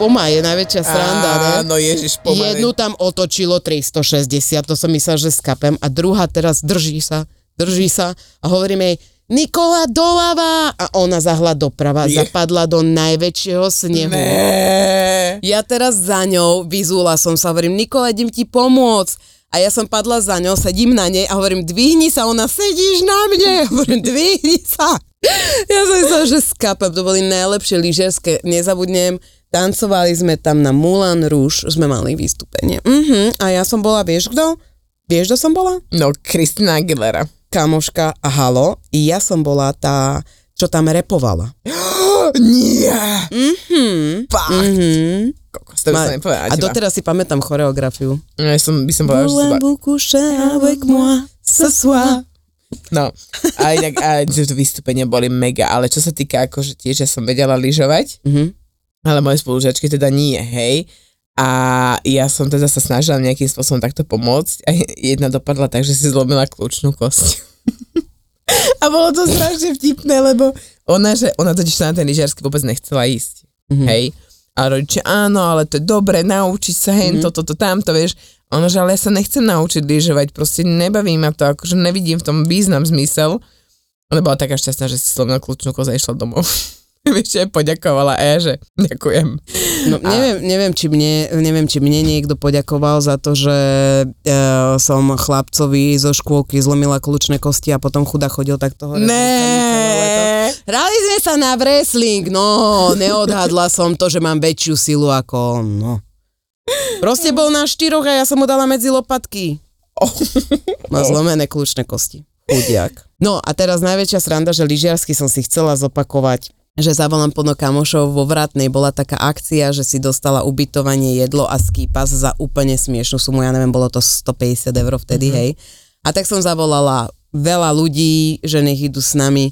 Puma je najväčšia sranda, ne? Áno, ježiš, pomaly. Jednu tam otočilo 360, to som myslel, že skapem a druhá teraz drží sa, drží sa a hovoríme jej, Nikola doľava a ona zahla doprava, Je. zapadla do najväčšieho snehu. Né. Ja teraz za ňou vyzula som sa, hovorím, Nikola, idem ti pomôcť. A ja som padla za ňou, sedím na nej a hovorím, dvihni sa, ona sedíš na mne. Hovorím, dvihni sa. Ja som myslela, že skapem, to boli najlepšie lyžiarske, nezabudnem. Tancovali sme tam na Moulin Rouge, sme mali vystúpenie. Uh-huh. A ja som bola, vieš kto? Vieš, kto som bola? No, Kristina Aguilera. Kamoška a halo. Ja som bola tá, čo tam repovala. Nie. Mhm. Fakt. Mhm. Kokos, to by som nepovedala. A doteraz si pamätám choreografiu. Ja som, by som povedala, že si avec moi ce soir. No, a inak, a že to vystúpenia boli mega, ale čo sa týka akože tiež, ja som vedela lyžovať, Mhm. Ale moje spolužiačky teda nie, hej. A ja som teda sa snažila nejakým spôsobom takto pomôcť a jedna dopadla tak, že si zlomila kľúčnú kosť. a bolo to strašne vtipné, lebo ona, že ona totiž na ten lyžiarsky vôbec nechcela ísť, Mhm. hej. A rodičia, áno, ale to je dobre, naučiť sa hen, Mhm. toto, to, tamto, vieš. A Ona, že ale ja sa nechcem naučiť lyžovať, proste nebaví ma to, akože nevidím v tom význam, zmysel. Ona bola taká šťastná, že si slovnila kľúčnú koza a išla domov. Vieš, že poďakovala a ja, že ďakujem. No, neviem, neviem, či mne, neviem, či mne niekto poďakoval za to, že e, som chlapcovi zo škôlky zlomila kľúčne kosti a potom chuda chodil takto hore. Né. Hrali sme sa na wrestling, no, neodhadla som to, že mám väčšiu silu ako, on, no. Proste bol na štyroch a ja som mu dala medzi lopatky. Oh. Má zlomené kľúčne kosti. Chudiak. No a teraz najväčšia sranda, že lyžiarsky som si chcela zopakovať že zavolám plno kamošov vo Vratnej bola taká akcia, že si dostala ubytovanie, jedlo a ski pas za úplne smiešnú sumu, ja neviem, bolo to 150 eur vtedy, mm-hmm. hej. A tak som zavolala veľa ľudí, že nech idú s nami.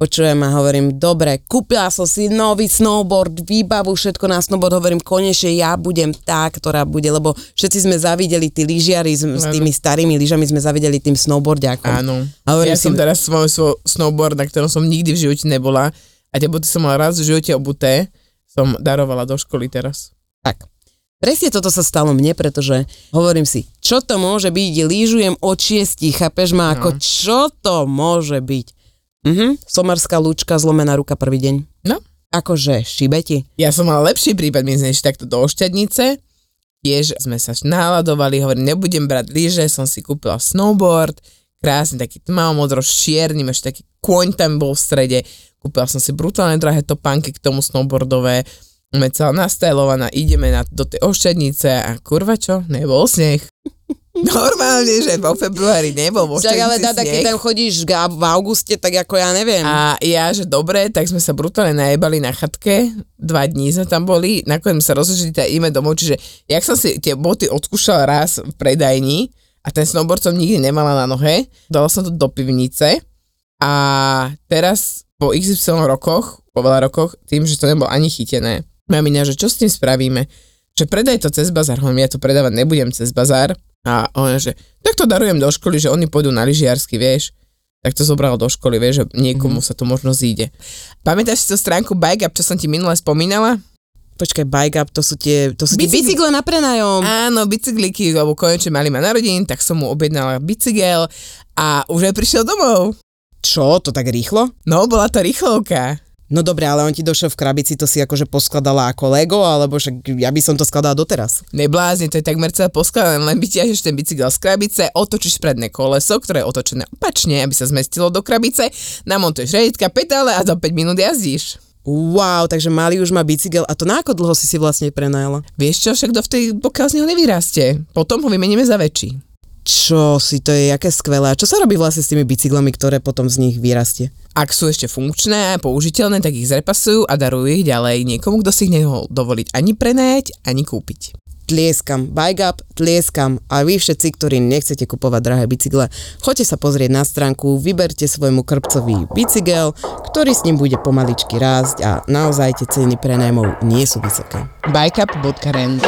Počujem a hovorím, dobre, kúpila som si nový snowboard, výbavu, všetko na snowboard, hovorím, konečne ja budem tá, ktorá bude, lebo všetci sme zavideli tí lyžiari s, s tými starými lyžami, sme zavideli tým snowboardiakom. Áno. A hovorím Ja si, som teraz svoj, svoj snowboard, na ktorom som nikdy v živote nebola a tie boty som mala raz v živote obuté, som darovala do školy teraz. Tak. Presne toto sa stalo mne, pretože hovorím si, čo to môže byť, lížujem od šiestich, chápeš ma, ako čo to môže byť? Mhm, somarská lúčka, zlomená ruka prvý deň. No. Akože, šibeti. Ja som mal lepší prípad, my sme takto do Ošťadnice, tiež sme sa náladovali, hovorím, nebudem brať lyže, som si kúpila snowboard, krásny taký tmavomodro čierny, ešte taký kôň tam bol v strede, kúpila som si brutálne drahé topánky k tomu snowboardové, sme celá nastajlovaná, ideme na, do tej Ošťadnice a kurva čo, nebol sneh. Normálne, že vo februári nebol vo Však ale dada, keď tam chodíš v auguste, tak ako ja neviem. A ja, že dobre, tak sme sa brutálne najebali na chatke, dva dní sme tam boli, nakoniec sa rozhodli, že ideme domov, čiže jak som si tie boty odskúšala raz v predajni a ten snowboard som nikdy nemala na nohe, dala som to do pivnice. A teraz po XY rokoch, po veľa rokoch, tým, že to nebolo ani chytené, mamina, že čo s tým spravíme? Že predaj to cez bazár, hovorím, ja to predávať nebudem cez bazár a ona, že tak to darujem do školy, že oni pôjdu na lyžiarsky, vieš tak to zobral do školy, vieš, že niekomu sa to možno zíde. Pamätáš si tú stránku Bike Up, čo som ti minule spomínala? Počkaj, bike up, to sú tie, to sú tie Bicycle- bicykle na prenajom. Áno, bicykliky, lebo konečne mali ma narodín, tak som mu objednala bicykel a už aj prišiel domov. Čo, to tak rýchlo? No, bola to rýchlovka. No dobre, ale on ti došiel v krabici, to si akože poskladala ako Lego, alebo však ja by som to skladala doteraz. Neblázni, to je takmer celé poskladané, len vyťažeš ten bicykel z krabice, otočíš predné koleso, ktoré je otočené opačne, aby sa zmestilo do krabice, namontuješ riaditka, pedále a za 5 minút jazdíš. Wow, takže Mali už má bicykel a to na ako dlho si si vlastne prenajala? Vieš čo, však do v tej, pokiaľ z neho nevyrastie. Potom ho vymeníme za väčší. Čo si, to je jaké skvelé. A čo sa robí vlastne s tými bicyklami, ktoré potom z nich vyrastie? Ak sú ešte funkčné a použiteľné, tak ich zrepasujú a darujú ich ďalej niekomu, kto si ich nemohol dovoliť ani prenajať, ani kúpiť. tlieskam. Bike up, tlieskam. A vy všetci, ktorí nechcete kupovať drahé bicykle, choďte sa pozrieť na stránku, vyberte svojmu krpcový bicykel, ktorý s ním bude pomaličky rásť a naozaj tie ceny prenajmov nie sú vysoké. Bikeup.rent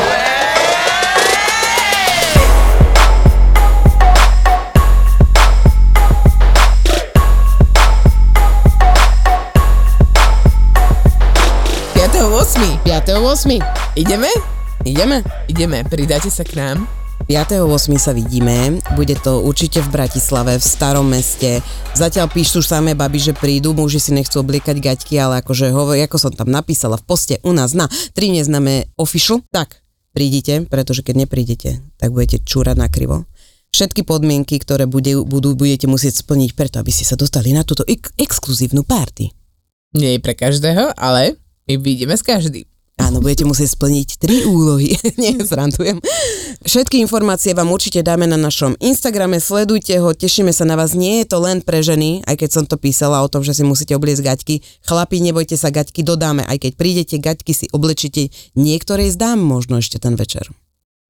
Piateho 8. 5.8. Ideme? Ideme? Ideme, pridáte sa k nám. 5.8. sa vidíme, bude to určite v Bratislave, v starom meste. Zatiaľ píšu samé baby, že prídu, muži si nechcú obliekať gaťky, ale akože hovor, ako som tam napísala v poste u nás na 3 neznáme official, tak prídite, pretože keď neprídete, tak budete čúrať na krivo. Všetky podmienky, ktoré bude, budú, budete musieť splniť preto, aby ste sa dostali na túto ek- exkluzívnu party. Nie je pre každého, ale my vidíme s každým. Áno, budete musieť splniť tri úlohy. Nie, zrantujem. Všetky informácie vám určite dáme na našom Instagrame, sledujte ho, tešíme sa na vás. Nie je to len pre ženy, aj keď som to písala o tom, že si musíte obliecť gaťky. Chlapi, nebojte sa, gaťky dodáme. Aj keď prídete, gaťky si oblečite. Niektoré zdám možno ešte ten večer.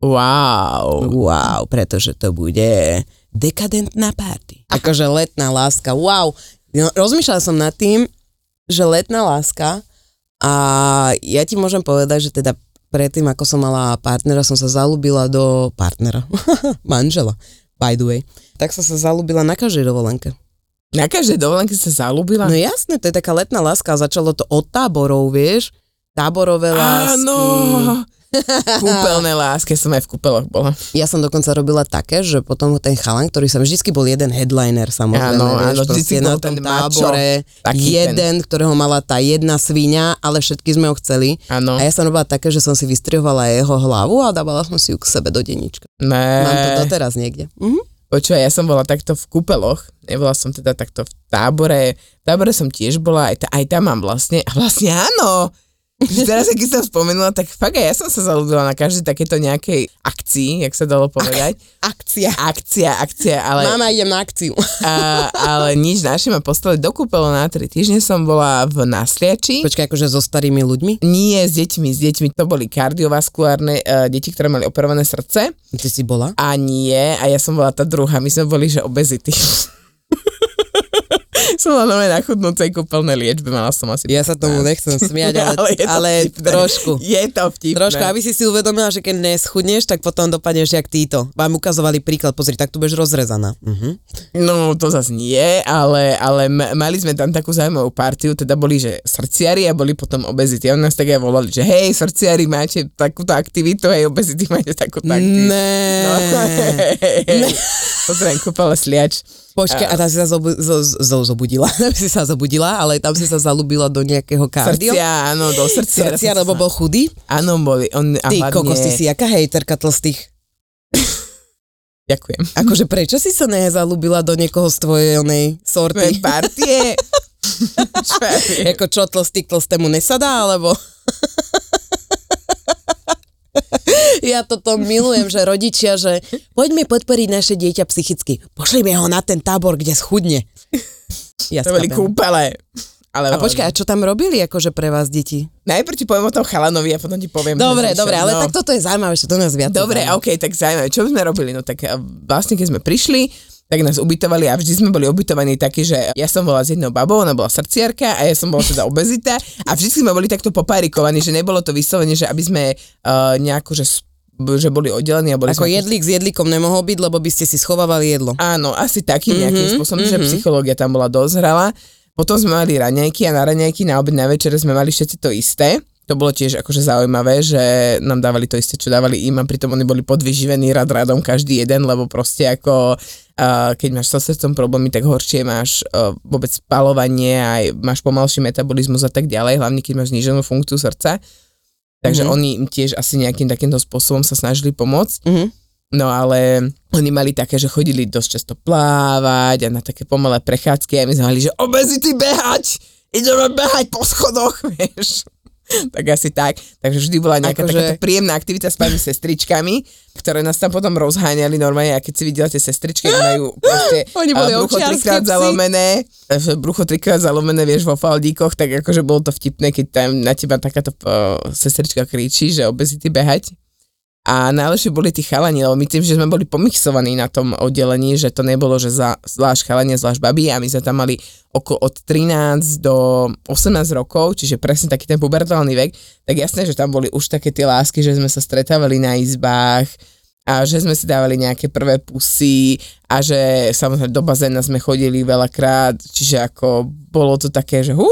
Wow. Wow, pretože to bude dekadentná party. Akože letná láska, wow. No, rozmýšľala som nad tým, že letná láska a ja ti môžem povedať, že teda predtým, ako som mala partnera, som sa zalúbila do partnera, manžela, by the way. Tak som sa zalúbila na každej dovolenke. Na každej dovolenke sa zalúbila? No jasné, to je taká letná láska a začalo to od táborov, vieš, táborové lásky. Áno. Kúpeľné lásky, som aj v kúpeloch bola. Ja som dokonca robila také, že potom ten chalan, ktorý som vždycky bol jeden headliner samozrejme, Áno, áno, vždycky na tom ten tábore, taký jeden, ktorého mala tá jedna svíňa, ale všetky sme ho chceli. Áno. A ja som robila také, že som si vystrihovala jeho hlavu a dávala som si ju k sebe do denníčka. Ne. Mám to doteraz niekde. Mhm. Počúvaj, ja som bola takto v kúpeloch, nebola som teda takto v tábore, v tábore som tiež bola, aj, ta, aj tam mám vlastne, a vlastne áno, Teraz, keď som spomenula, tak fakt aj ja som sa zalúbila na každej takéto nejakej akcii, jak sa dalo povedať. Akcia. Akcia, akcia, ale, Mama, idem na akciu. a, ale nič naši ma poslali do kúpelo na tri týždne som bola v Nasliači. Počkaj, akože so starými ľuďmi? Nie, s deťmi, s deťmi. To boli kardiovaskulárne uh, deti, ktoré mali operované srdce. Ty si bola? A nie, a ja som bola tá druhá. My sme boli, že obezity. som bola nové na chudnúcej kúpeľnej liečbe, mala som asi... Ja sa tomu 15. nechcem smiať, ale, Ale je to ale vtipné. trošku. Je to vtipné. Trošku, aby si si uvedomila, že keď neschudneš, tak potom dopadneš jak títo. Vám ukazovali príklad, pozri, tak tu budeš rozrezaná. Uh-huh. No, to zase nie, ale, ale mali sme tam takú zaujímavú partiu, teda boli, že srdciari a boli potom obezity. A nás tak aj volali, že hej, srdciari, máte takúto aktivitu, hej, obezity máte takúto aktivitu. Ne. No, Pozriem, kúpala sliač. Počkaj, a tam si sa zobu- zo, zo, zobudila, tam si sa zobudila, ale tam si sa zalúbila do nejakého kardio. Srdcia, áno, do srdcia. Srdcia, lebo bol chudý. Áno, boli. On, a Ty hlavne... kokos, ty si jaká hejterka tlstých. Ďakujem. Akože prečo si sa nezalúbila do niekoho z tvojej onej sorty? partie. Ja viem. Jako čo, tlstý tlstému nesadá, alebo... Ja toto milujem, že rodičia, že poďme podporiť naše dieťa psychicky. Pošlime ho na ten tábor, kde schudne. Ja To boli kúpele. Ale A počkaj, a čo tam robili akože pre vás deti? Najprv ti poviem o tom chalanovi a potom ti poviem. Dobre, dobre, ale no. tak toto je zaujímavé, že to nás viac Dobre, zaujíma. ok, tak zaujímavé. Čo sme robili? No tak a vlastne, keď sme prišli, tak nás ubytovali a vždy sme boli ubytovaní takí, že ja som bola s jednou babou, ona bola srdciarka a ja som bola teda obezita a vždy sme boli takto popárikovaní, že nebolo to vyslovene, že aby sme uh, nejako, že, že boli oddelení a boli Ako sme... jedlík s jedlíkom nemohol byť, lebo by ste si schovávali jedlo. Áno, asi takým nejakým Mhm, mm-hmm, spôsobom, mm-hmm. že mhm. psychológia tam bola dosť hrala. Potom sme mali raňajky a na raňajky na obed na večere sme mali všetci to isté. To bolo tiež akože zaujímavé, že nám dávali to isté, čo dávali im a pritom oni boli podvyživení rad radom každý jeden, lebo proste ako uh, keď máš so srdcom problémy, tak horšie máš uh, vôbec spalovanie, aj máš pomalší metabolizmus a tak ďalej, hlavne keď máš zníženú funkciu srdca. Takže Mhm. mm-hmm. oni im tiež asi nejakým takýmto spôsobom sa snažili pomôcť. Mhm. No ale oni mali také, že chodili dosť často plávať a na také pomalé prechádzky a my sme mali, že obezity behať, ideme behať po schodoch, vieš. Tak asi tak. Takže vždy bola nejaká Akože- takáto príjemná aktivita s pani sestričkami, ktoré nás tam potom rozháňali normálne a keď si videla tie sestričky, majú proste Oni boli a brucho trikrát zalomené, brucho trikrát zalomené, vieš, vo faldíkoch, tak akože bolo to vtipné, keď tam na teba takáto uh, sestrička kričí, že obezity behať. A najlepšie boli tí chalani, lebo my tým, že sme boli pomixovaní na tom oddelení, že to nebolo, že za, zvlášť chalanie, zvlášť babi a my sme tam mali oko od 13 do 18 rokov, čiže presne taký ten pubertálny vek, tak jasné, že tam boli už také tie lásky, že sme sa stretávali na izbách, a že sme si dávali nejaké prvé pusy a že samozrejme do bazéna sme chodili veľakrát, čiže ako bolo to také, že hú,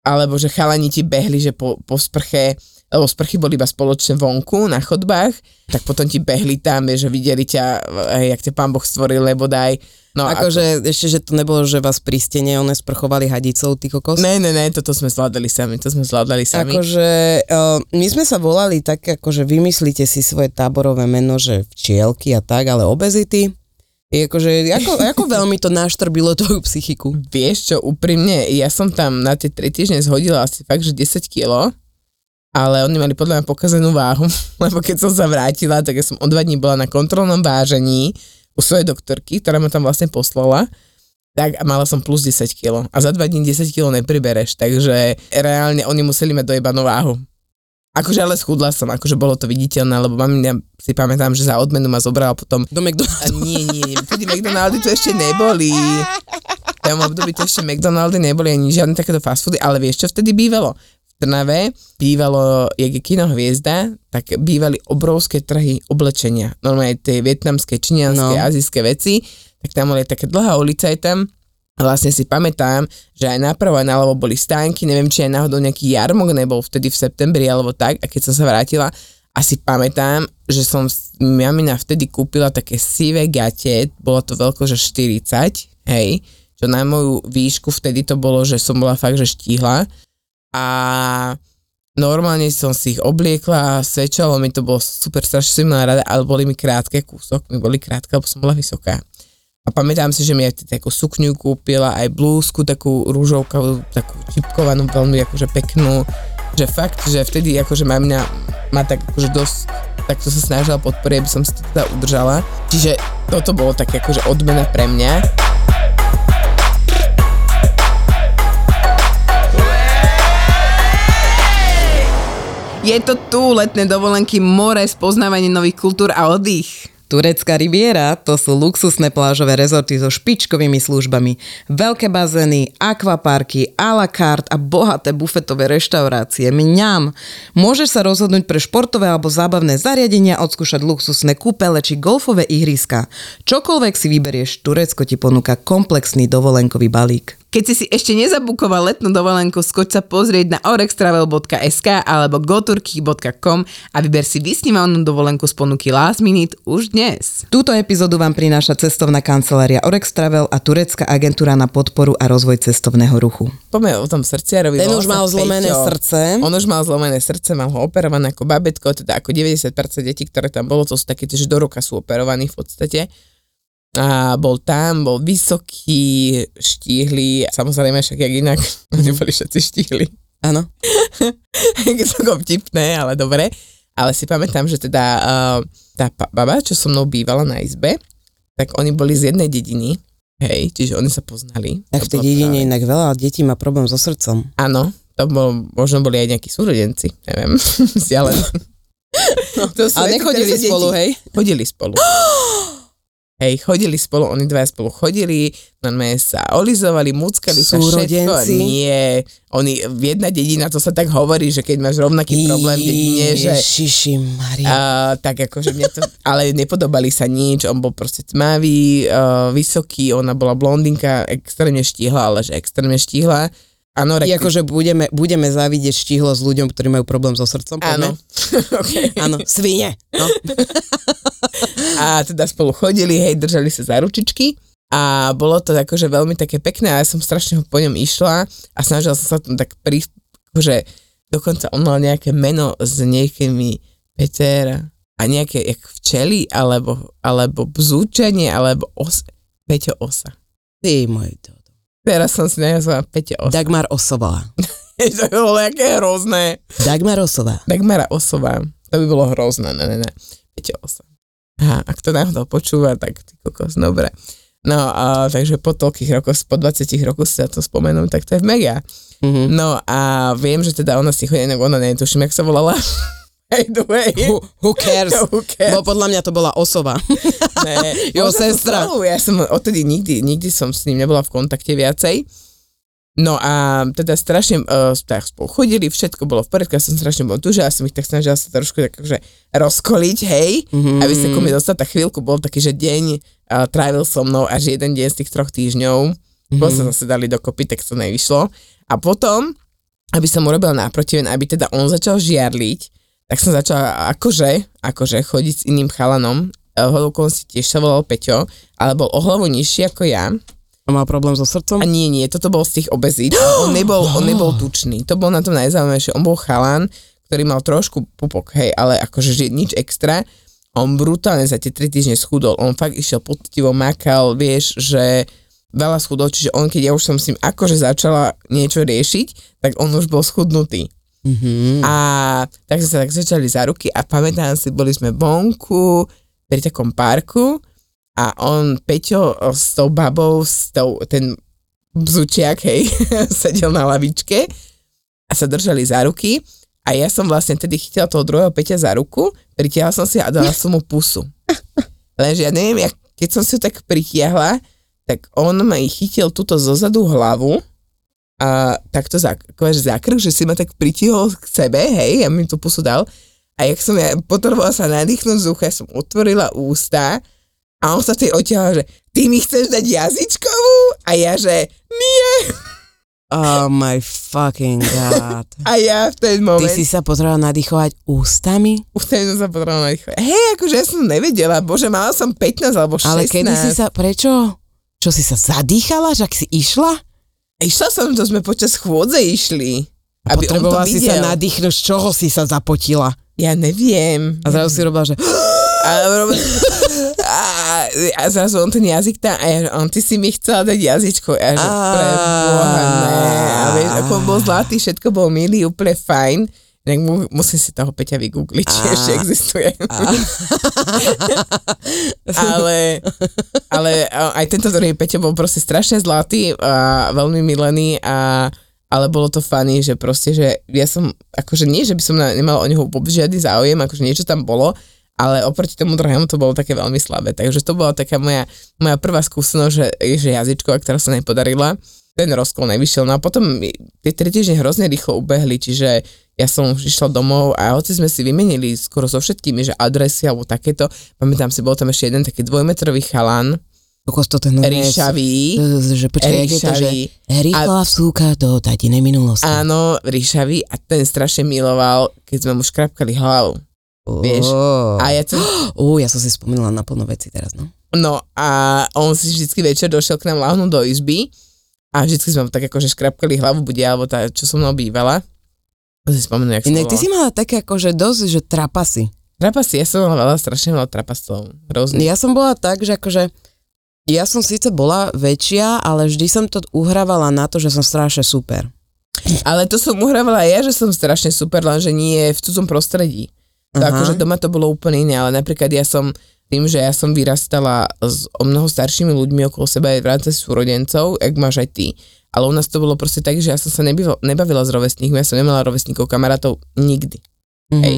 alebo že chalani ti behli, že po, po sprche lebo sprchy boli iba spoločne vonku na chodbách, tak potom ti behli tam, že videli ťa, hej, jak ťa pán Boh stvoril, lebo daj. No, akože ako... ešte, že to nebolo, že vás pri stene one sprchovali hadicou, ty kokos? Ne, ne, ne, toto sme zvládali sami, to sme zvládali sami. Akože, uh, my sme sa volali tak, akože vymyslíte si svoje táborové meno, že včielky a tak, ale obezity, je akože, ako, ako veľmi to naštrbilo tvoju psychiku? Vieš čo, úprimne, ja som tam na tie 3 týždne zhodila asi fakt, že 10 kilo ale oni mali podľa mňa pokazenú váhu, lebo keď som sa vrátila, tak ja som o dva dní bola na kontrolnom vážení u svojej doktorky, ktorá ma tam vlastne poslala, tak a mala som plus 10 kg. A za dva dní 10 kg nepribereš, takže reálne oni museli mať dojebanú váhu. Akože ale schudla som, akože bolo to viditeľné, lebo mami, ja si pamätám, že za odmenu ma zobrala potom... Do McDonaldu. Nie, nie, nie, vtedy McDonaldy tu ešte neboli. V tom období to ešte McDonaldy neboli ani žiadne takéto fast foody, ale vieš, čo vtedy bývalo? Trnave bývalo, jak je kino Hviezda, tak bývali obrovské trhy oblečenia. Normálne tie vietnamské, číňanské, no. azijské veci, tak tam boli taká dlhá ulica je tam. Vlastne si pamätám, že aj napravo a naľavo boli stánky, neviem, či aj náhodou nejaký jarmok nebol vtedy v septembri alebo tak, a keď som sa vrátila, asi pamätám, že som mamina vtedy kúpila také sivé gate, bolo to veľko, že 40, hej, čo na moju výšku vtedy to bolo, že som bola fakt, že štíhla a normálne som si ich obliekla, svedčalo mi to bolo super, strašne som rada, ale boli mi krátke kúsok, mi boli krátke, lebo som bola vysoká. A pamätám si, že mi aj takú sukňu kúpila, aj blúzku, takú rúžovkavú, takú čipkovanú, veľmi akože peknú, že fakt, že vtedy akože mamina ma tak akože dosť takto sa snažila podporiť, aby som si to teda udržala. Čiže toto bolo také akože odmena pre mňa. Je to tu, letné dovolenky, more, spoznávanie nových kultúr a oddych. Turecká riviera to sú luxusné plážové rezorty so špičkovými službami, veľké bazény, akvaparky, a la carte a bohaté bufetové reštaurácie. Mňam! Môžeš sa rozhodnúť pre športové alebo zábavné zariadenia, odskúšať luxusné kúpele či golfové ihriska. Čokoľvek si vyberieš, Turecko ti ponúka komplexný dovolenkový balík. Keď si si ešte nezabukoval letnú dovolenku, skoč sa pozrieť na orextravel.sk alebo goturky.com a vyber si vysnívanú dovolenku z ponuky Last Minute už dnes. Túto epizódu vám prináša cestovná kancelária Orex Travel a turecká agentúra na podporu a rozvoj cestovného ruchu. Poďme o tom srdciarovi. Ten už mal zlomené Peťo. srdce. On už mal zlomené srdce, mal ho operované ako babetko, teda ako 90% detí, ktoré tam bolo, to sú také, že do roka sú operovaní v podstate a bol tam, bol vysoký, štíhly, samozrejme však jak inak, oni boli všetci štíhli. Áno. To vtipné, ale dobre. Ale si pamätám, že teda uh, tá baba, čo so mnou bývala na izbe, tak oni boli z jednej dediny, hej, čiže oni sa poznali. Tak v tej dedine inak veľa detí má problém so srdcom. Áno, to bol, možno boli aj nejakí súrodenci, neviem, vzdialení. No, to ale nechodili spolu, hej? Chodili spolu. Hej, chodili spolu, oni dva spolu chodili, normálne sa olizovali, muckali sa všetko. Nie, oni, v jedna dedina, to sa tak hovorí, že keď máš rovnaký problém v dedine, že... Ježiši Maria. Uh, tak akože mne to, ale nepodobali sa nič, on bol proste tmavý, uh, vysoký, ona bola blondinka, extrémne štíhla, ale že extrémne štíhla anorekti... Akože budeme, budeme závidieť štíhlo s ľuďom, ktorí majú problém so srdcom. Áno. okay. Áno, svine. No. a teda spolu chodili, hej, držali sa za ručičky a bolo to akože veľmi také pekné a ja som strašne po ňom išla a snažila som sa tam tak pri... Akože dokonca on mal nejaké meno s nejakými Peter a nejaké jak včely, alebo, alebo bzúčanie, alebo os, Peťo Osa. Ty môj to. Teraz som si nenazvala Peťa Osová. Dagmar Osová. to by bolo aké hrozné. Dagmar Osová. Dagmara Osová. To by bolo hrozné, ne, ne, ne. Peťa. Aha, ak to náhodou počúva, tak ty kokos, dobre. No, a, takže po toľkých rokoch, po 20 rokoch si sa to spomenú, tak to je mega. Mm-hmm. No a viem, že teda ona si chodí, ona netuším, jak sa volala. The way. Who, who cares? Who cares? Bo podľa mňa to bola osoba. Ne, Jeho sestra. spolu, Ja som odtedy nikdy, nikdy som s ním nebola v kontakte viacej. No a teda strašne uh, tak spolu chodili, všetko bolo v poriadku, ja som strašne bol tu, že ja som ich tak snažila sa trošku tak, akože rozkoliť, hej, Mhm. mm-hmm. aby sa ku mi dostať, tak chvíľku bol taký, že deň uh, trávil so mnou až jeden deň z tých troch týždňov, mm-hmm. potom sa zase dali dokopy, tak to nevyšlo. A potom, aby som urobil náprotiven, aby teda on začal žiarliť, tak som začala akože, akože chodiť s iným chalanom, hodou si tiež sa volal Peťo, ale bol o hlavu nižší ako ja. A mal problém so srdcom? A nie, nie, toto bol z tých obezít. On nebol, on nebol tučný. To bol na tom najzaujímavejšie. On bol chalan, ktorý mal trošku pupok, hej, ale akože že nič extra. On brutálne za tie tri týždne schudol. On fakt išiel poctivo, makal, vieš, že veľa schudol, čiže on, keď ja už som s ním akože začala niečo riešiť, tak on už bol schudnutý. Mhm. A tak sme sa tak začali za ruky a pamätám si, boli sme vonku pri takom parku a on, Peťo, s tou babou, s tou, ten bzučiak, hej, sedel na lavičke a sa držali za ruky a ja som vlastne tedy chytila toho druhého Peťa za ruku, pritiahla som si a dala som mu pusu. Lenže ja neviem, jak, keď som si ho tak pritiahla, tak on ma chytil túto zozadu hlavu a takto za, akože zakrk, že si ma tak pritihol k sebe, hej, ja mi tú pusu dal a jak som ja potrebovala sa nadýchnuť z ucha, ja som otvorila ústa a on sa tej odtiaľ, že ty mi chceš dať jazyčkovú? A ja, že nie. Oh my fucking god. A ja v ten Ty moment, si sa potrebovala nadýchovať ústami? ten som sa potrebovala nadýchnuť. Hej, akože ja som nevedela, bože, mala som 15 alebo 16. Ale kedy si sa, prečo? Čo si sa zadýchala, že ak si išla? Išla som, to sme počas chôdze išli. Aby Potrebovala si sa videl. nadýchnuť, z čoho si sa zapotila? Ja neviem. A zrazu si robila, že A, a, a zrazu on ten jazyk tam, a ja, on ty si mi chcela dať jazyčko. A že Á. pre Boha, ne. A vieš, ako bol zlatý, všetko bol milý, úplne fajn. Tak mu, musím si toho Peťa vygoogliť, či ešte existuje. ale, ale aj tento druhý Peťo bol proste strašne zlatý a veľmi milený a ale bolo to funny, že proste, že ja som, akože nie, že by som na, nemala o neho vôbec žiadny záujem, akože niečo tam bolo, ale oproti tomu druhému to bolo také veľmi slabé. Takže to bola taká moja, moja prvá skúsenosť, že, že jazyčková, ktorá sa nepodarila. Ten rozkol nevyšiel. No a potom tie tri týždne hrozne rýchlo ubehli, čiže ja som už išla domov a hoci sme si vymenili skoro so všetkými, že adresy alebo takéto, pamätám si, bol tam ešte jeden taký dvojmetrový chalan, kokos to ten ríšavý, Že počkaj, je to, že ríšavý, rýchla vsúka do tatinej minulosti. áno, ríšavý a ten strašne miloval, keď sme mu škrapkali hlavu. vieš. A ja, som, Uh, ja som si spomínala na plno veci teraz, no. no a on si vždycky večer došiel k nám láhnuť do izby a vždycky sme mu tak akože škrapkali hlavu, bude alebo tá, čo so mnou bývala. Si spomenú, jak Inak ty si mala také akože dosť, že trapasy. Trapasy, ja som mala strašne veľa trapasov. Hrozný. Ja som bola tak, že akože ja som síce bola väčšia, ale vždy som to uhrávala na to, že som strašne super. Ale to som uhrávala ja, že som strašne super, lenže nie v cudzom prostredí. To Aha. akože doma to bolo úplne iné, ale napríklad ja som tým, že ja som vyrastala s o mnoho staršími ľuďmi okolo seba aj v rámci súrodencov, jak máš aj ty. Ale u nás to bolo proste tak, že ja som sa nebavila, nebavila s rovesníkmi, ja som nemala rovesníkov, kamarátov nikdy. Mhm. Hej.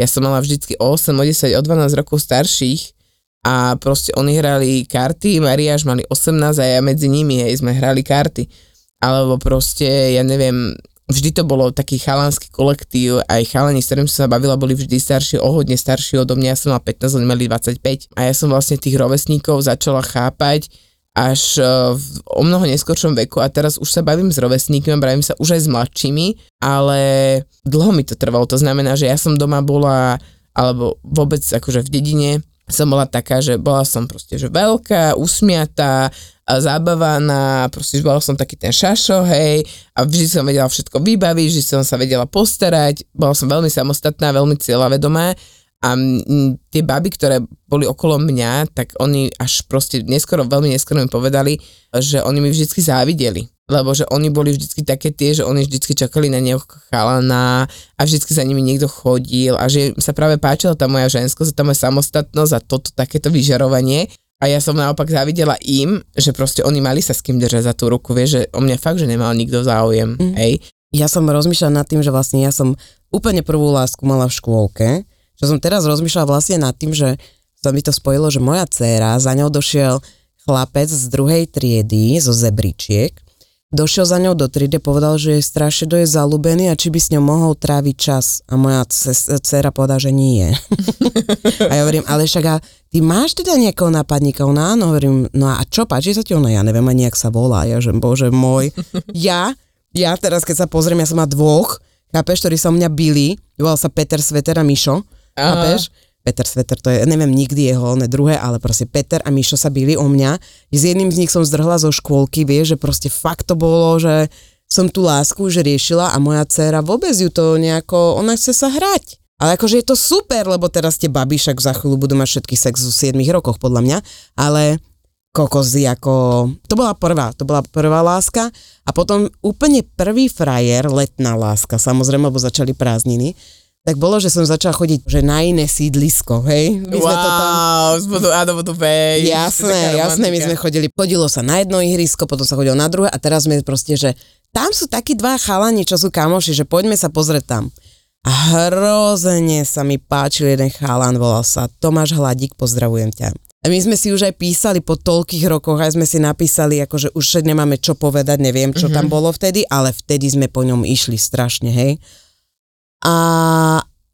Ja som mala vždycky o 8, o 10, o 12 rokov starších a proste oni hrali karty, Mariáš mali 18 a ja medzi nimi, hej, sme hrali karty. Alebo proste, ja neviem, vždy to bolo taký chalanský kolektív, aj chalani, s ktorým som sa bavila, boli vždy starší, o hodne starší odo mňa, ja som mala 15, oni mali 25. A ja som vlastne tých rovesníkov začala chápať až eh, v o mnoho neskoršom veku a teraz už sa bavím s rovesníkmi, bavím sa už aj s mladšími, ale dlho mi to trvalo, to znamená, že ja som doma bola, alebo vôbec akože v dedine, som bola taká, že bola som proste že veľká, usmiatá, a zábavaná, proste bola som taký ten šašo, hej, a vždy som vedela všetko vybaviť, vždy som sa vedela postarať, bola som veľmi samostatná, veľmi cieľavedomá a tie baby, ktoré boli okolo mňa, tak oni až proste neskoro, veľmi neskoro mi povedali, že oni mi vždycky závideli. Lebo že oni boli vždycky také tie, že oni vždycky čakali na neho chalana a vždycky za nimi niekto chodil a že sa práve páčila tá moja ženskosť, tá moja samostatnosť a toto takéto vyžarovanie. A ja som naopak závidela im, že proste oni mali sa s kým držať za tú ruku, vieš, že o mňa fakt, že nemal nikto záujem, mm. hej. ja som rozmýšľala nad tým, že vlastne ja som úplne prvú lásku mala v škôlke, čo som teraz rozmýšľala vlastne nad tým, že sa mi to spojilo, že moja dcéra, za ňou došiel chlapec z druhej triedy, zo zebričiek, došiel za ňou do triedy, povedal, že je strašne do je zalúbený a či by s ňou mohol tráviť čas. A moja dcera povedala, že nie. a ja hovorím, ale však a ty máš teda niekoho napadníka? Ona áno, hovorím, no a čo, páči sa ti ona? Ja neviem ani, jak sa volá. Ja že, bože môj, ja, ja teraz, keď sa pozriem, ja som má dvoch, chápeš, ktorí sa u mňa byli, volal sa Peter Sveter a Mišo, chápeš? Peter Sveter, to je, neviem nikdy jeho, ne druhé, ale proste Peter a Mišo sa byli o mňa. S jedným z nich som zdrhla zo škôlky, vieš, že proste fakt to bolo, že som tú lásku už riešila a moja dcéra vôbec ju to nejako, ona chce sa hrať. Ale akože je to super, lebo teraz tie baby však za chvíľu budú mať všetky sex v 7 rokoch, podľa mňa, ale kokozy ako, to bola prvá, to bola prvá láska a potom úplne prvý frajer, letná láska, samozrejme, lebo začali prázdniny, tak bolo, že som začala chodiť že na iné sídlisko, hej? My wow, sme to tam... A do bodu B. Jasné, jasné, my sme chodili, chodilo sa na jedno ihrisko, potom sa chodilo na druhé a teraz sme proste, že tam sú takí dva chalani, čo sú kamoši, že poďme sa pozrieť tam. A hrozne sa mi páčil jeden chalan, volal sa Tomáš Hladík, pozdravujem ťa. A my sme si už aj písali po toľkých rokoch, aj sme si napísali, akože už nemáme čo povedať, neviem, čo mm-hmm. tam bolo vtedy, ale vtedy sme po ňom išli strašne, hej. A,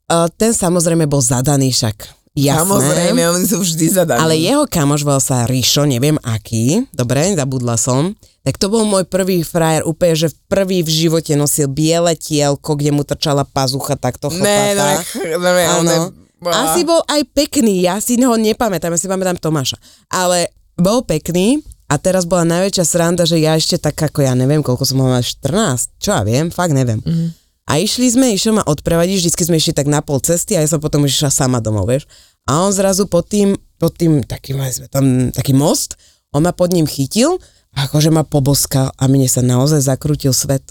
a ten samozrejme bol zadaný však. Jasné. Samozrejme, oni sú vždy zadaní. Ale jeho kamoš volal sa Ríšo, neviem aký, dobre, zabudla som. Tak to bol môj prvý frajer, úplne, že prvý v živote nosil biele tielko, kde mu trčala pazucha takto chlpatá. Ne, ne, ne, ne, Asi bol aj pekný, ja si ho nepamätám, ja si pamätám Tomáša. Ale bol pekný a teraz bola najväčšia sranda, že ja ešte tak ako ja neviem, koľko som mala, 14, čo ja viem, fakt neviem. Mm a išli sme, išiel ma odprevadiť, vždycky sme išli tak na pol cesty a ja som potom išla sama domov, vieš. A on zrazu pod tým, pod tým, taký, sme tam, taký most, on ma pod ním chytil a akože ma poboskal a mne sa naozaj zakrútil svet.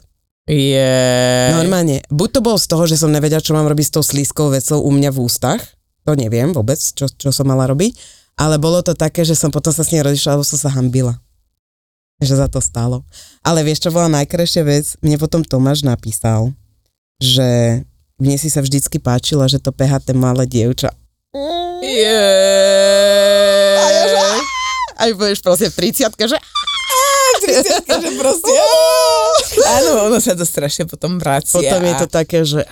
Je. Yeah. Normálne. Buď to bolo z toho, že som nevedela, čo mám robiť s tou slízkou vecou u mňa v ústach, to neviem vôbec, čo, čo som mala robiť, ale bolo to také, že som potom sa s ním rodišla, lebo som sa hambila. Že za to stalo. Ale vieš, čo bola najkrajšia vec? Mne potom Tomáš napísal, že mne si sa vždycky páčila, že to PHT malé dievča. Yeah. A ja, že, aj budeš proste v 30 že 30 že proste áno, ono sa to strašne potom vracia. Potom je to také, že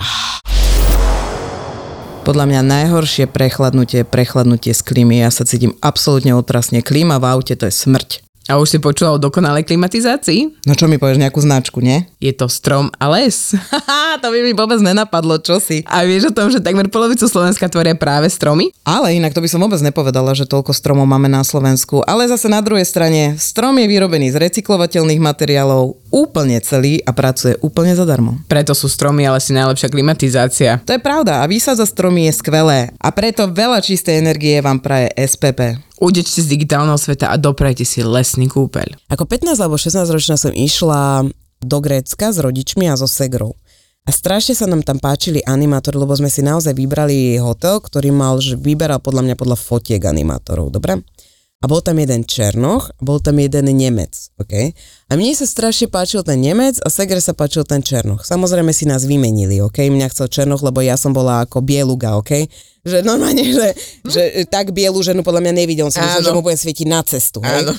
podľa mňa najhoršie prechladnutie je prechladnutie z klímy. Ja sa cítim absolútne otrasne. Klíma v aute to je smrť. A už si počula o dokonalej klimatizácii? No čo mi povieš, nejakú značku, nie? Je to strom a les. to by mi vôbec nenapadlo, čo si. A vieš o tom, že takmer polovicu Slovenska tvoria práve stromy? Ale inak to by som vôbec nepovedala, že toľko stromov máme na Slovensku. Ale zase na druhej strane, strom je vyrobený z recyklovateľných materiálov úplne celý a pracuje úplne zadarmo. Preto sú stromy ale si najlepšia klimatizácia. To je pravda a výsada stromy je skvelé. A preto veľa čistej energie vám praje SPP. Udečte z digitálneho sveta a doprajte si lesný kúpeľ. Ako 15 alebo 16 ročná som išla do Grécka s rodičmi a so segrou. A strašne sa nám tam páčili animátori, lebo sme si naozaj vybrali hotel, ktorý mal, že vyberal podľa mňa podľa fotiek animátorov, dobre? A bol tam jeden Černoch bol tam jeden Nemec, ok? A mne sa strašne páčil ten Nemec a Segre sa páčil ten Černoch. Samozrejme si nás vymenili, ok? Mňa chcel Černoch, lebo ja som bola ako bieluga, ok? že normálne, že, hm? že tak bielu ženu podľa mňa nevidel, si myslel, že mu budem svietiť na cestu. Áno.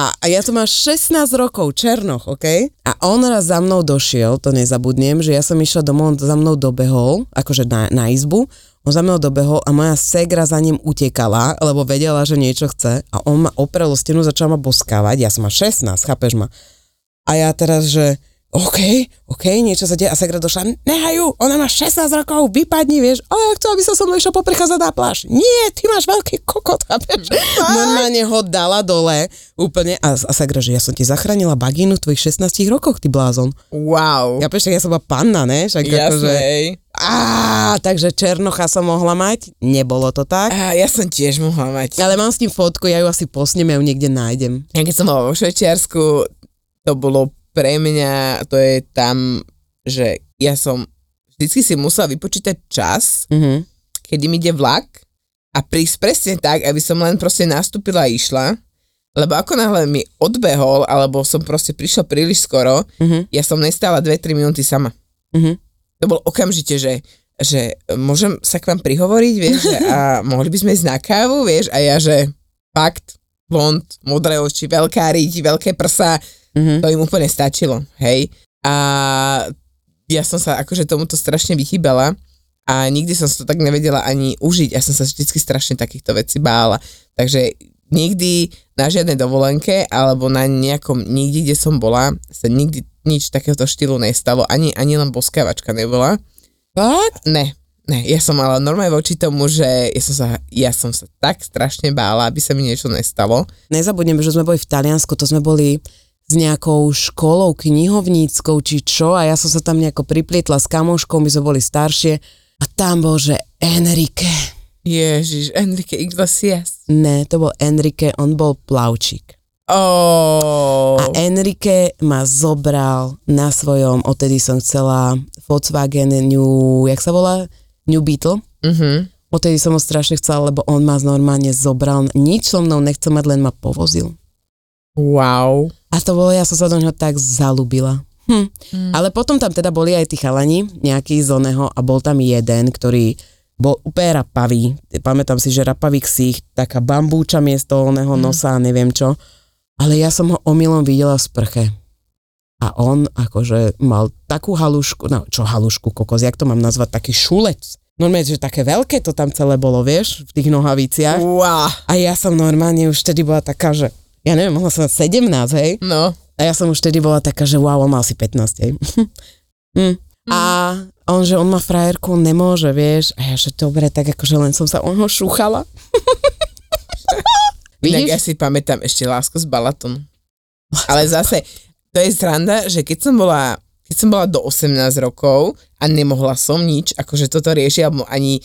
a, a ja som mal 16 rokov, Černoch, OK? A on raz za mnou došiel, to nezabudnem, že ja som išla domov, on za mnou dobehol, akože na, na izbu, on za mnou dobehol a moja segra za ním utekala, lebo vedela, že niečo chce a on ma oprel o stenu, začal ma boskávať, ja som mal 16, chápeš ma? A ja teraz, že OK, OK, niečo sa deje a Segra došla, nehajú, ona má 16 rokov, vypadni, vieš, ale ja chcem, aby sa so mnou išiel poprechádzať na pláž. Nie, ty máš veľký kokot, chápeš? Normálne ho dala dole úplne a, a Segra, že ja som ti zachránila bagínu v tvojich 16 rokoch, ty blázon. Wow. Ja pešak, ja som bola panna, ne? Však Jasné. Akože, Á, takže Černocha som mohla mať, nebolo to tak. Á, ja som tiež mohla mať. Ale mám s tým fotku, ja ju asi posnem, ja ju niekde nájdem. Ja keď som bola vo Švečiarsku, to bolo pre mňa to je tam, že ja som vždycky si musela vypočítať čas, mm-hmm. kedy mi ide vlak a prísť presne tak, aby som len proste nastúpila a išla. Lebo ako náhle mi odbehol, alebo som proste prišiel príliš skoro, Mhm. ja som nestála 2-3 minúty sama. Mhm. To bol okamžite, že, že môžem sa k vám prihovoriť, vieš, že, a mohli by sme ísť na kávu, vieš, a ja, že fakt, blond, modré oči, veľká riť, veľké prsa, Mhm. to im úplne stačilo, hej. A ja som sa akože tomuto strašne vychýbala a nikdy som si to tak nevedela ani užiť. Ja som sa vždycky strašne takýchto vecí bála. Takže nikdy na žiadnej dovolenke alebo na nejakom, nikde, kde som bola, sa nikdy nič takéhoto štýlu nestalo. Ani, ani len boskávačka nebola. Fakt? Ne, ne, ja som mala normálne voči tomu, že ja som sa, ja som sa tak strašne bála, aby sa mi niečo nestalo. Nezabudneme, že sme boli v Taliansku, to sme boli s nejakou školou knihovníckou či čo a ja som sa tam nejako priplietla s kamoškou, my sme boli staršie a tam bol, že Enrique. Ježiš, Enrique Iglesias. Ne, to bol Enrique, on bol plavčík. Oh. A Enrique ma zobral na svojom, odtedy som chcela Volkswagen New, jak sa volá? New Beetle. Mhm. Odtedy som ho strašne chcela, lebo on ma normálne zobral. Nič so mnou nechcel mať, len ma povozil. Wow. A to bolo, ja som sa do neho tak zalúbila. Hm. Mm. Ale potom tam teda boli aj tí chalani, nejaký z oného a bol tam jeden, ktorý bol úplne rapavý. Pamätám si, že rapavý ksích, taká bambúča miesto oného Mm. nosa a neviem čo. Ale ja som ho omylom videla v sprche. A on akože mal takú halušku, no čo halušku kokos, jak to mám nazvať, taký šulec. Normálne, že také veľké to tam celé bolo, vieš, v tých nohaviciach. Wow. A ja som normálne už vtedy bola taká, že ja neviem, mohla som mať 17, hej? No. A ja som už vtedy bola taká, že wow, on mal asi 15, hej. hm. A on, že on má frajerku, on nemôže, vieš. A ja, že dobre, tak akože len som sa o neho šúchala. Inak ja Vidíš? si pamätám ešte lásku z Balatonu. Ale zase, to je sranda, že keď som bola, keď som bola do 18 rokov a nemohla som nič, akože toto riešiť, alebo ani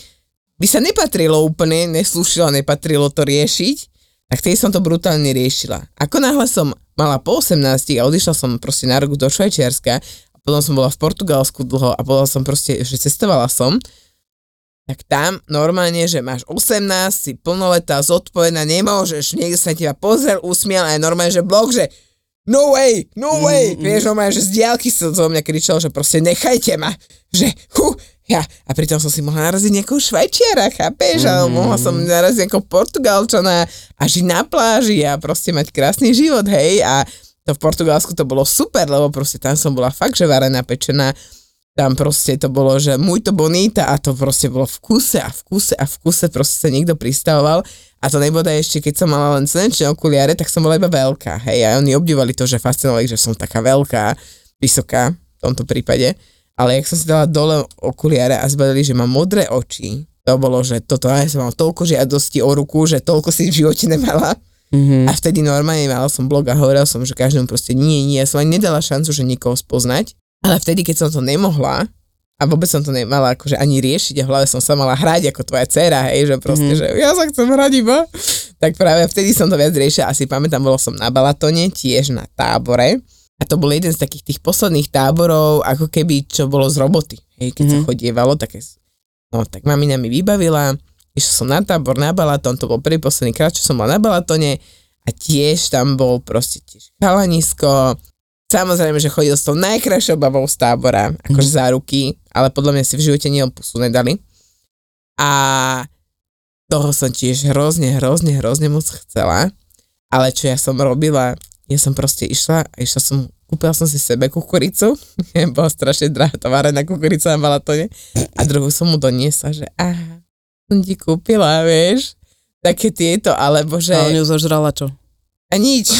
by sa nepatrilo úplne, neslúšilo, nepatrilo to riešiť, tak vtedy som to brutálne riešila. Ako náhle som mala po 18 a odišla som proste na rok do Švajčiarska a potom som bola v Portugalsku dlho a bola som proste, že cestovala som, tak tam normálne, že máš 18, si plnoletá, zodpovedná, nemôžeš, niekto sa teba pozrel, usmial a je normálne, že blok, že no way, no way, mm, vieš, normálne, že z diálky sa zo mňa kričal, že proste nechajte ma, že hu, ja, a pritom som si mohla naraziť nejakou švajčiara, chápeš, mm. ale mohla som naraziť nejakou portugalčana a žiť na pláži a proste mať krásny život, hej, a to v Portugalsku to bolo super, lebo proste tam som bola fakt, že varená, pečená, tam proste to bolo, že to bonita a to proste bolo v kuse a v kuse a v kuse proste sa niekto pristavoval. A to neboda ešte, keď som mala len slnečné okuliare, tak som bola iba veľká, hej, a oni obdivovali to, že fascinovali, že som taká veľká, vysoká v tomto prípade, ale jak som si dala dole okuliare a zbadali, že mám modré oči, to bolo, že toto, ja som mal toľko žiadosti o ruku, že toľko si v živote nemala, Mm-hmm. a vtedy normálne mala som blog a hovorila som, že každému proste nie, nie, ja som ani nedala šancu, že niekoho spoznať. Ale vtedy, keď som to nemohla, a vôbec som to nemala akože ani riešiť a v hlave som sa mala hrať ako tvoja dcera, hej, že proste, mm-hmm. že ja sa chcem hrať iba. Tak práve vtedy som to viac riešila. Asi pamätám, bolo som na Balatone, tiež na tábore. A to bol jeden z takých tých posledných táborov, ako keby, čo bolo z roboty. Hej, keď mm-hmm. sa chodievalo, také... No, tak mamina mi vybavila, išla som na tábor, na Balaton, to bol prvý posledný krát, čo som bol na Balatone a tiež tam bol proste tiež chalanisko. Samozrejme, že chodil s tou najkrajšou babou z tábora, akože za ruky, ale podľa mňa si v živote nielen pusu nedali. A toho som tiež hrozne, hrozne, hrozne moc chcela. Ale čo ja som robila, ja som proste išla a išla som, kúpila som si sebe kukuricu, bola strašne drahá tá varená kukurica na balatone a druhú som mu doniesla, že aha, som ti kúpila, vieš, také tieto, alebo že... A on ju zožrala čo? A nič.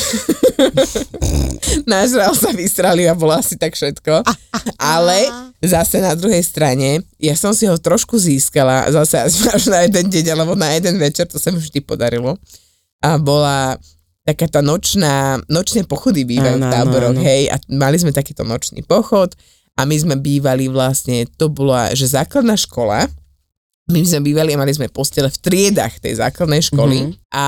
Nažral sa, vystrali a bolo asi tak všetko. Ale zase na druhej strane, ja som si ho trošku získala, zase až na jeden deň alebo na jeden večer, to sa mi vždy podarilo. A bola taká tá nočná, nočné pochody bývajú v Áno, áno, táboroch, áno. hej, a mali sme takýto nočný pochod a my sme bývali vlastne, to bola, že základná škola, my sme bývali a mali sme postele v triedach tej základnej školy Mhm. a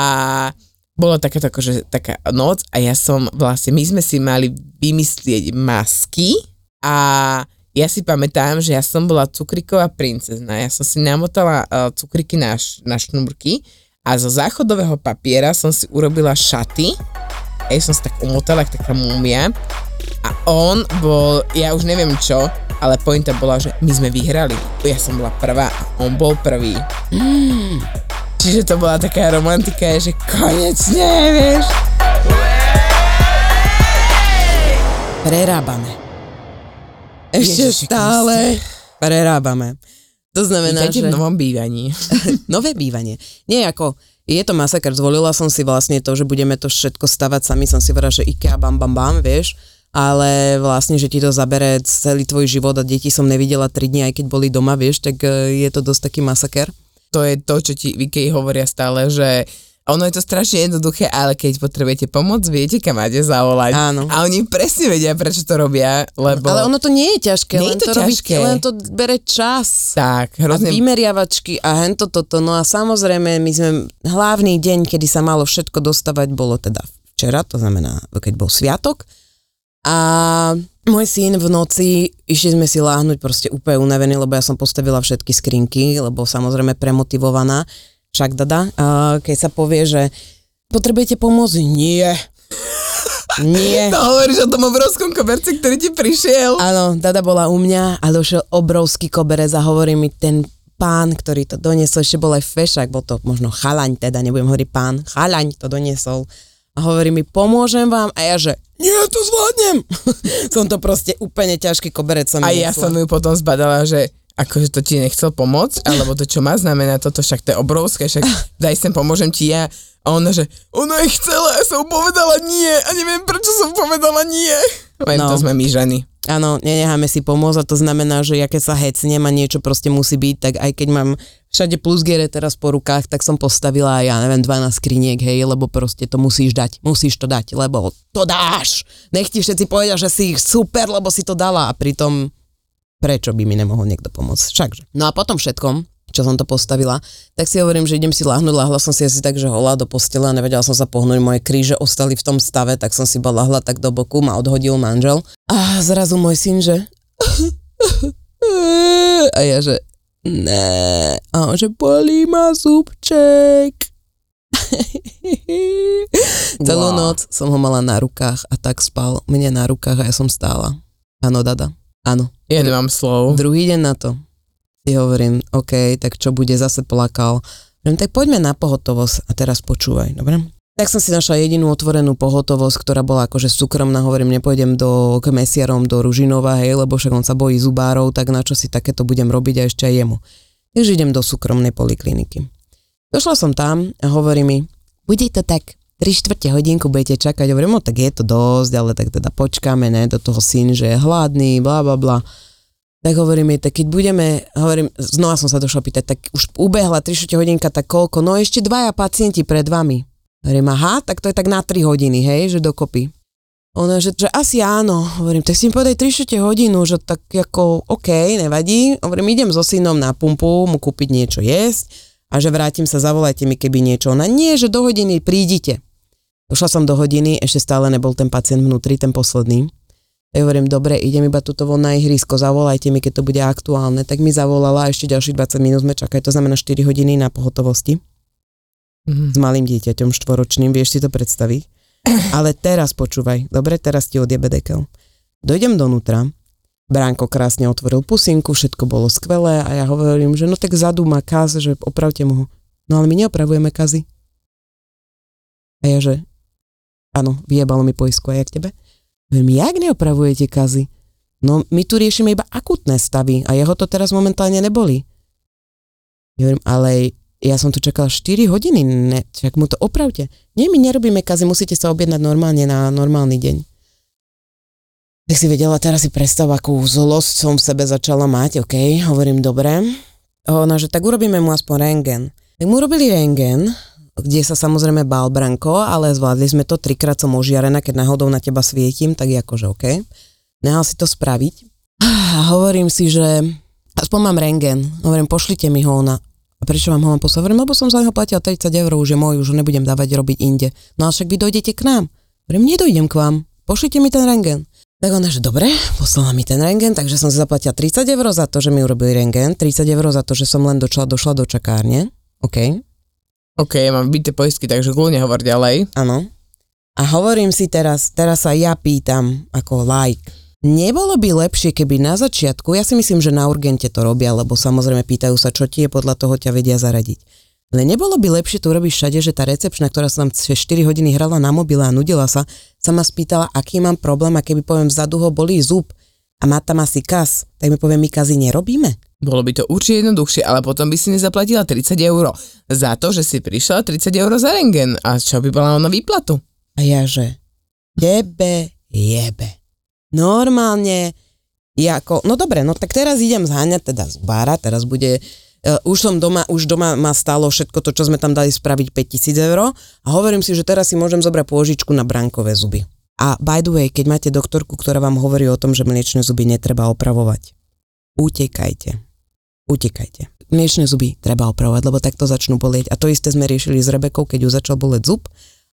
bola taká, akože, taká noc a ja som vlastne, my sme si mali vymyslieť masky a ja si pamätám, že ja som bola cukriková princezna, ja som si namotala uh, cukriky na, na šnúrky a zo záchodového papiera som si urobila šaty, aj som si tak umotala, ako taká múmia a on bol, ja už neviem čo, ale pointa bola, že my sme vyhrali. Ja som bola prvá a on bol prvý. Mm. Čiže to bola taká romantika, že konečne, vieš. Prerábame. Ešte Ježiši stále prerábame. To znamená, Vítajte že... v novom bývaní. Nové bývanie. Nie ako, je to masaker, zvolila som si vlastne to, že budeme to všetko stavať sami, som si povedala, že IKEA bam bam bam, vieš, ale vlastne, že ti to zabere celý tvoj život a deti som nevidela 3 dní, aj keď boli doma, vieš, tak e, je to dosť taký masaker. To je to, čo ti Vikej hovoria stále, že ono je to strašne jednoduché, ale keď potrebujete pomoc, viete, kam máte zavolať. Áno. A oni presne vedia, prečo to robia, lebo... Ale ono to nie je ťažké, Nie len je to to, ťažké. Robí, len to bere čas. Tak, A hrozne... vymeriavačky a hento toto. No a samozrejme, my sme, hlavný deň, kedy sa malo všetko dostavať, bolo teda včera, to znamená, keď bol sviatok. A môj syn v noci, išli sme si láhnuť proste úplne unavený, lebo ja som postavila všetky skrinky, lebo samozrejme premotivovaná. Však dada, keď sa povie, že potrebujete pomôcť? Nie. Nie. To hovoríš o tom obrovskom koberci, ktorý ti prišiel. Áno, Dada bola u mňa a došiel obrovský koberec a hovorí mi ten pán, ktorý to doniesol, ešte bol aj fešák, bol to možno chalaň, teda nebudem hovoriť pán, chalaň to doniesol. A hovorí mi, pomôžem vám? A ja že, nie, to zvládnem. som to proste úplne ťažký koberec som A ja som ju potom zbadala, že akože to ti nechcel pomôcť, alebo to čo má znamená toto, však to je obrovské, však daj sem, pomôžem ti ja. A ona, že ona je chcela, ja som povedala nie a neviem, prečo som povedala nie. Len No. to sme my ženy. Áno, nenecháme si pomôcť a to znamená, že ja keď sa hecnem a niečo proste musí byť, tak aj keď mám všade plus gere teraz po rukách, tak som postavila ja neviem 12 skriniek, hej, lebo proste to musíš dať, musíš to dať, lebo to dáš. Nech ti všetci povedia, že si super, lebo si to dala a pritom prečo by mi nemohol niekto pomôcť. Všakže. No a potom všetkom, čo som to postavila, tak si hovorím, že idem si láhnuť, lahla som si asi tak, že holá do a nevedela som sa pohnúť, moje kríže ostali v tom stave, tak som si bola lahla tak do boku, ma odhodil manžel a zrazu môj syn, že a ja, že ne, a on, že bolí ma zúbček. Celú Wow. noc som ho mala na rukách a tak spal mne na rukách a ja som stála. Áno, dada. Áno. Ja nemám slov. Druhý deň na to si hovorím, OK, tak čo bude, zase plakal. Hovorím, tak poďme na pohotovosť a teraz počúvaj, dobre? Tak som si našla jedinú otvorenú pohotovosť, ktorá bola akože súkromná, hovorím, nepôjdem do, k mesiarom do Ružinova, hej, lebo však on sa bojí zubárov, tak na čo si takéto budem robiť a ešte aj jemu. Takže idem do súkromnej polikliniky. Došla som tam a hovorí mi, bude to tak 3 štvrte hodinku budete čakať. Hovorím, no tak je to dosť, ale tak teda počkáme, ne, do toho syn, že je hladný, bla bla bla. Tak hovorím jej, tak keď budeme, hovorím, znova som sa došla pýtať, tak už ubehla 3 štvrte hodinka, tak koľko? No ešte dvaja pacienti pred vami. Hovorím, aha, tak to je tak na 3 hodiny, hej, že dokopy. Ona, že, že asi áno. Hovorím, tak si mi povedaj 3 štvrte hodinu, že tak ako, OK, nevadí. Hovorím, idem so synom na pumpu, mu kúpiť niečo jesť a že vrátim sa, zavolajte mi, keby niečo. Ona, nie, že do hodiny prídite. Došla som do hodiny, ešte stále nebol ten pacient vnútri, ten posledný. Ja hovorím, dobre, idem iba tuto von na ihrisko, zavolajte mi, keď to bude aktuálne. Tak mi zavolala a ešte ďalších 20 minút sme čakali, to znamená 4 hodiny na pohotovosti Mhm. s malým dieťaťom štvoročným, vieš si to predstaviť. Ale teraz počúvaj, dobre, teraz ti odjebe dekel. Dojdem donútra, Bránko krásne otvoril pusinku, všetko bolo skvelé a ja hovorím, že no tak vzadu má kaz, že opravte mu ho. No ale my neopravujeme kazy. A ja že, áno, vyjebalo mi poisku aj jak tebe. Hovorím, jak neopravujete kazy? No my tu riešime iba akutné stavy a jeho to teraz momentálne neboli. Hovorím, ale ja som tu čakala 4 hodiny, ne, čak mu to opravte. Nie, my nerobíme kazy, musíte sa objednať normálne na normálny deň. Tak si vedela, teraz si predstav, akú zlosť som v sebe začala mať, OK, hovorím, dobre. Ona, že tak urobíme mu aspoň rengen. Tak mu urobili rengen, kde sa samozrejme bál Branko, ale zvládli sme to, trikrát som ožiarená, keď náhodou na teba svietím, tak je akože OK. Nehal si to spraviť. A hovorím si, že aspoň mám rengen. Hovorím, pošlite mi ho ona. A prečo vám ho mám poslať? Hovorím, lebo som za neho platila 30 eur, už je môj, už ho nebudem dávať robiť inde. No a však vy dojdete k nám. Hovorím, nedojdem k vám, pošlite mi ten rengen. Tak ona, že dobre, poslala mi ten rengen, takže som si zaplatila 30 eur za to, že mi urobili rengen, 30 eur za to, že som len došla, došla do čakárne, OK. OK, ja mám byté poistky, takže kľudne hovor ďalej. Áno. A hovorím si teraz, teraz sa ja pýtam ako like, nebolo by lepšie, keby na začiatku, ja si myslím, že na urgente to robia, lebo samozrejme pýtajú sa, čo ti je, podľa toho ťa vedia zaradiť. Ale nebolo by lepšie to urobiť všade, že tá recepčná, ktorá sa tam 4 hodiny hrala na mobile a nudila sa, sa ma spýtala, aký mám problém a keby poviem vzadu ho bolí zub a má tam asi kas, tak mi povie, my kazy nerobíme. Bolo by to určite jednoduchšie, ale potom by si nezaplatila 30 eur za to, že si prišla 30 eur za rengen. A čo by bola na výplatu? A ja že, jebe, jebe. Normálne, ja ako, no dobre, no tak teraz idem zháňať teda zubára, teraz bude, uh, už som doma, už doma ma stalo všetko to, čo sme tam dali spraviť 5000 eur a hovorím si, že teraz si môžem zobrať pôžičku na brankové zuby. A by the way, keď máte doktorku, ktorá vám hovorí o tom, že mliečne zuby netreba opravovať, utekajte utekajte. Mliečne zuby treba opravovať, lebo takto začnú bolieť. A to isté sme riešili s Rebekou, keď ju začal boleť zub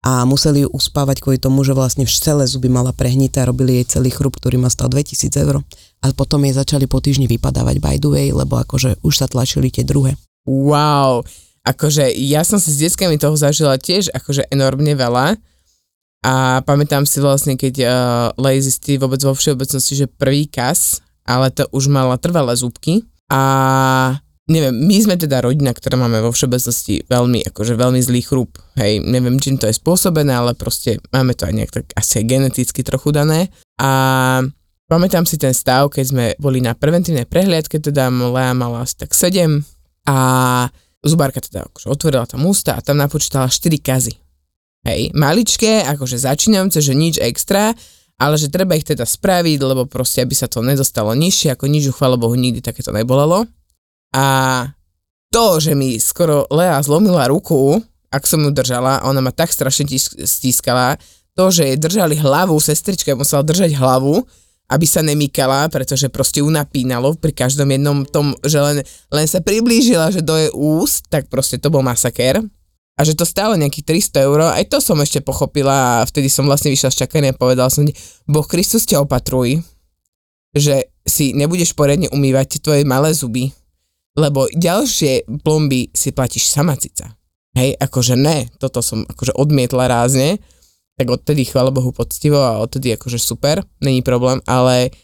a museli ju uspávať kvôli tomu, že vlastne celé zuby mala prehnité a robili jej celý chrup, ktorý má stal 2000 eur. A potom jej začali po týždni vypadávať by the way, lebo akože už sa tlačili tie druhé. Wow, akože ja som si s deckami toho zažila tiež akože enormne veľa. A pamätám si vlastne, keď uh, Lazy Steve vôbec vo všeobecnosti, že prvý kas, ale to už mala trvalé zúbky, a neviem, my sme teda rodina, ktorá máme vo všeobecnosti veľmi, akože veľmi zlý chrup, hej, neviem, čím to je spôsobené, ale proste máme to aj nejak tak asi geneticky trochu dané. A pamätám si ten stav, keď sme boli na preventívnej prehliadke, teda Lea mala asi tak 7 a zubárka teda akože otvorila tam ústa a tam napočítala 4 kazy. Hej, maličké, akože začínajúce, že nič extra, ale že treba ich teda spraviť, lebo proste, aby sa to nedostalo nižšie, ako nič, chvála Bohu, nikdy takéto nebolelo. A to, že mi skoro Lea zlomila ruku, ak som ju držala, ona ma tak strašne stískala, to, že jej držali hlavu, sestrička musela držať hlavu, aby sa nemýkala, pretože proste ju napínalo pri každom jednom tom, že len, len sa priblížila, že do jej úst, tak proste to bol masaker a že to stálo nejakých 300 eur, aj to som ešte pochopila a vtedy som vlastne vyšla z čakania a povedala som, Boh Kristus ťa opatruj, že si nebudeš poriadne umývať tvoje malé zuby, lebo ďalšie plomby si platíš sama cica. Hej, akože ne, toto som akože odmietla rázne, tak odtedy chvála Bohu poctivo a odtedy akože super, není problém, ale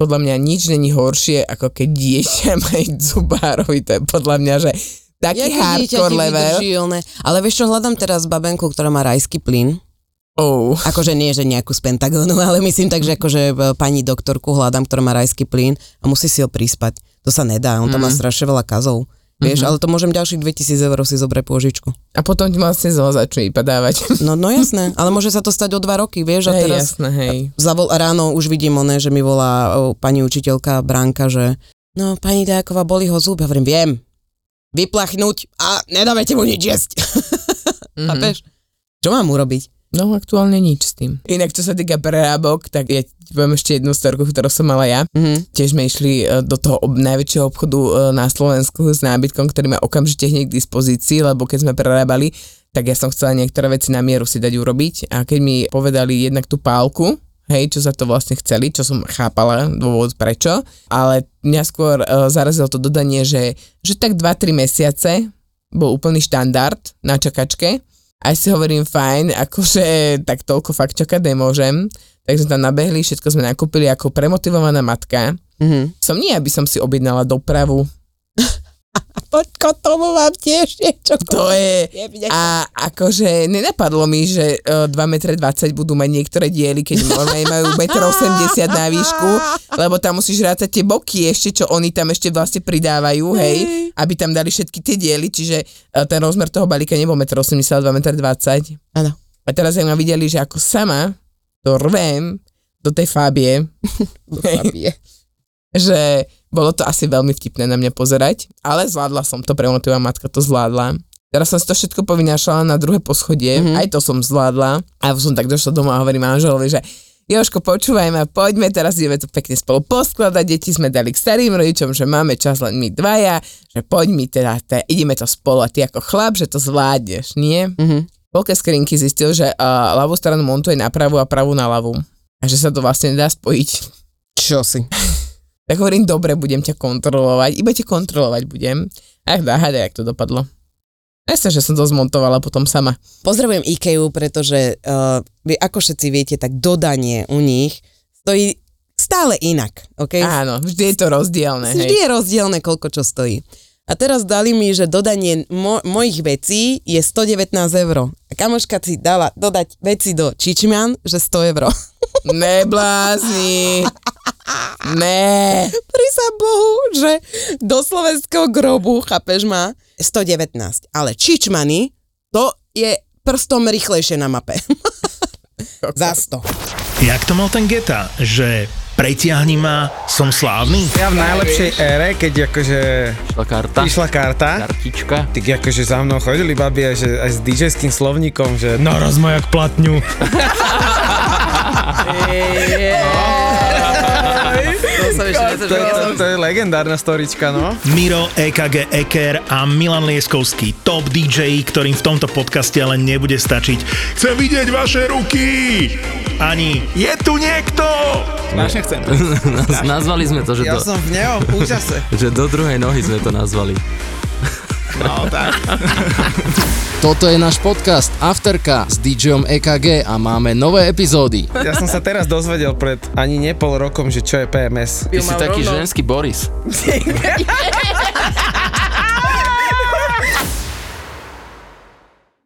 podľa mňa nič není horšie, ako keď dieťa má zubárovi, to je podľa mňa, že taký ja hardcore level. Vydržilné. Ale vieš čo, hľadám teraz babenku, ktorá má rajský plyn. Oh. Akože nie, že nejakú z Pentagonu, ale myslím tak, že akože e, pani doktorku hľadám, ktorá má rajský plyn a musí si ho prispať. To sa nedá, on mm. tam má mm. strašne veľa kazov. Vieš, mm-hmm. ale to môžem ďalších 2000 eur si zobrať pôžičku. A potom ti vlastne zlo začne padávať. No, no jasné, ale môže sa to stať o dva roky, vieš. A hej, teraz jasné, hej. Zavol, ráno už vidím oné, že mi volá o, pani učiteľka Bránka, že no pani Dajaková, boli ho zub. Ja hovorím, viem, vyplachnúť a nedávajte mu nič jesť. Mm-hmm. Čo mám urobiť? No aktuálne nič s tým. Inak čo sa týka prerábok, tak ja poviem ešte jednu storku, ktorú som mala ja. Mm-hmm. Tiež sme išli e, do toho ob- najväčšieho obchodu e, na Slovensku s nábytkom, ktorý má okamžite hneď k dispozícii, lebo keď sme prerábali, tak ja som chcela niektoré veci na mieru si dať urobiť a keď mi povedali jednak tú pálku, hej, čo sa to vlastne chceli, čo som chápala, dôvod prečo, ale mňa skôr uh, zarazilo to dodanie, že, že tak 2-3 mesiace bol úplný štandard na čakačke, aj si hovorím fajn, akože tak toľko fakt čakať nemôžem, tak sme tam nabehli, všetko sme nakúpili ako premotivovaná matka. Mm-hmm. Som nie, aby som si objednala dopravu, Poďko tomu vám tiež niečo To je, a akože nenapadlo mi, že uh, 2,20 m budú mať niektoré diely, keď normálne majú 1,80 m na výšku, lebo tam musíš rátať tie boky ešte, čo oni tam ešte vlastne pridávajú, hej, aby tam dali všetky tie diely, čiže uh, ten rozmer toho balíka nebol 1,80 m, 2,20 m. Áno. A teraz ak ma videli, že ako sama to rvem do tej fábie. do fábie. že bolo to asi veľmi vtipné na mňa pozerať, ale zvládla som to, premotivá matka to zvládla. Teraz som si to všetko povynášala na druhé poschodie, mm-hmm. aj to som zvládla. A som tak došla domov a hovorím manželovi, že Joško, počúvaj ma, poďme, teraz ideme to pekne spolu poskladať, deti sme dali k starým rodičom, že máme čas len my dvaja, že poď mi teda, teda ideme to spolu a ty ako chlap, že to zvládneš, nie? Mm-hmm. Polke skrinky zistil, že uh, ľavú stranu montuje na pravú a pravú na ľavú. A že sa to vlastne nedá spojiť. Čo si? Tak hovorím, dobre, budem ťa kontrolovať, iba ťa kontrolovať budem. Ach, dáhada, jak to dopadlo. Jasne, že som to zmontovala potom sama. Pozdravujem IKEA, pretože uh, vy ako všetci viete, tak dodanie u nich stojí stále inak. Okay? Áno, vždy je to rozdielne. Vždy Hej. je rozdielne, koľko čo stojí. A teraz dali mi, že dodanie mo- mojich vecí je 119 eur. A kamoška si dala dodať veci do Čičmian, že 100 eur. Neblázni. Ne. Prísa Bohu, že do slovenského grobu, chápeš ma, 119. Ale Čičmany, to je prstom rýchlejšie na mape. Za 100. Jak to mal ten Geta, že pretiahni ma, som slávny? Ja v najlepšej ére, keď akože Išla karta. išla karta, Kartička. tak akože za mnou chodili babi aj, že, aj s DJ-ským slovníkom, že naraz ma jak platňu. To, to je legendárna storička, no. Miro, EKG Eker a Milan Lieskovský, top DJ, ktorým v tomto podcaste ale nebude stačiť. Chcem vidieť vaše ruky! Ani je tu niekto! Strašne chcem. Naz- nazvali sme to, že, Ja do, som v neho, úžase. že do druhej nohy sme to nazvali. No tak. Toto je náš podcast Afterka s DJom EKG a máme nové epizódy. Ja som sa teraz dozvedel pred ani ne pol rokom, že čo je PMS. Ty si taký ženský Boris.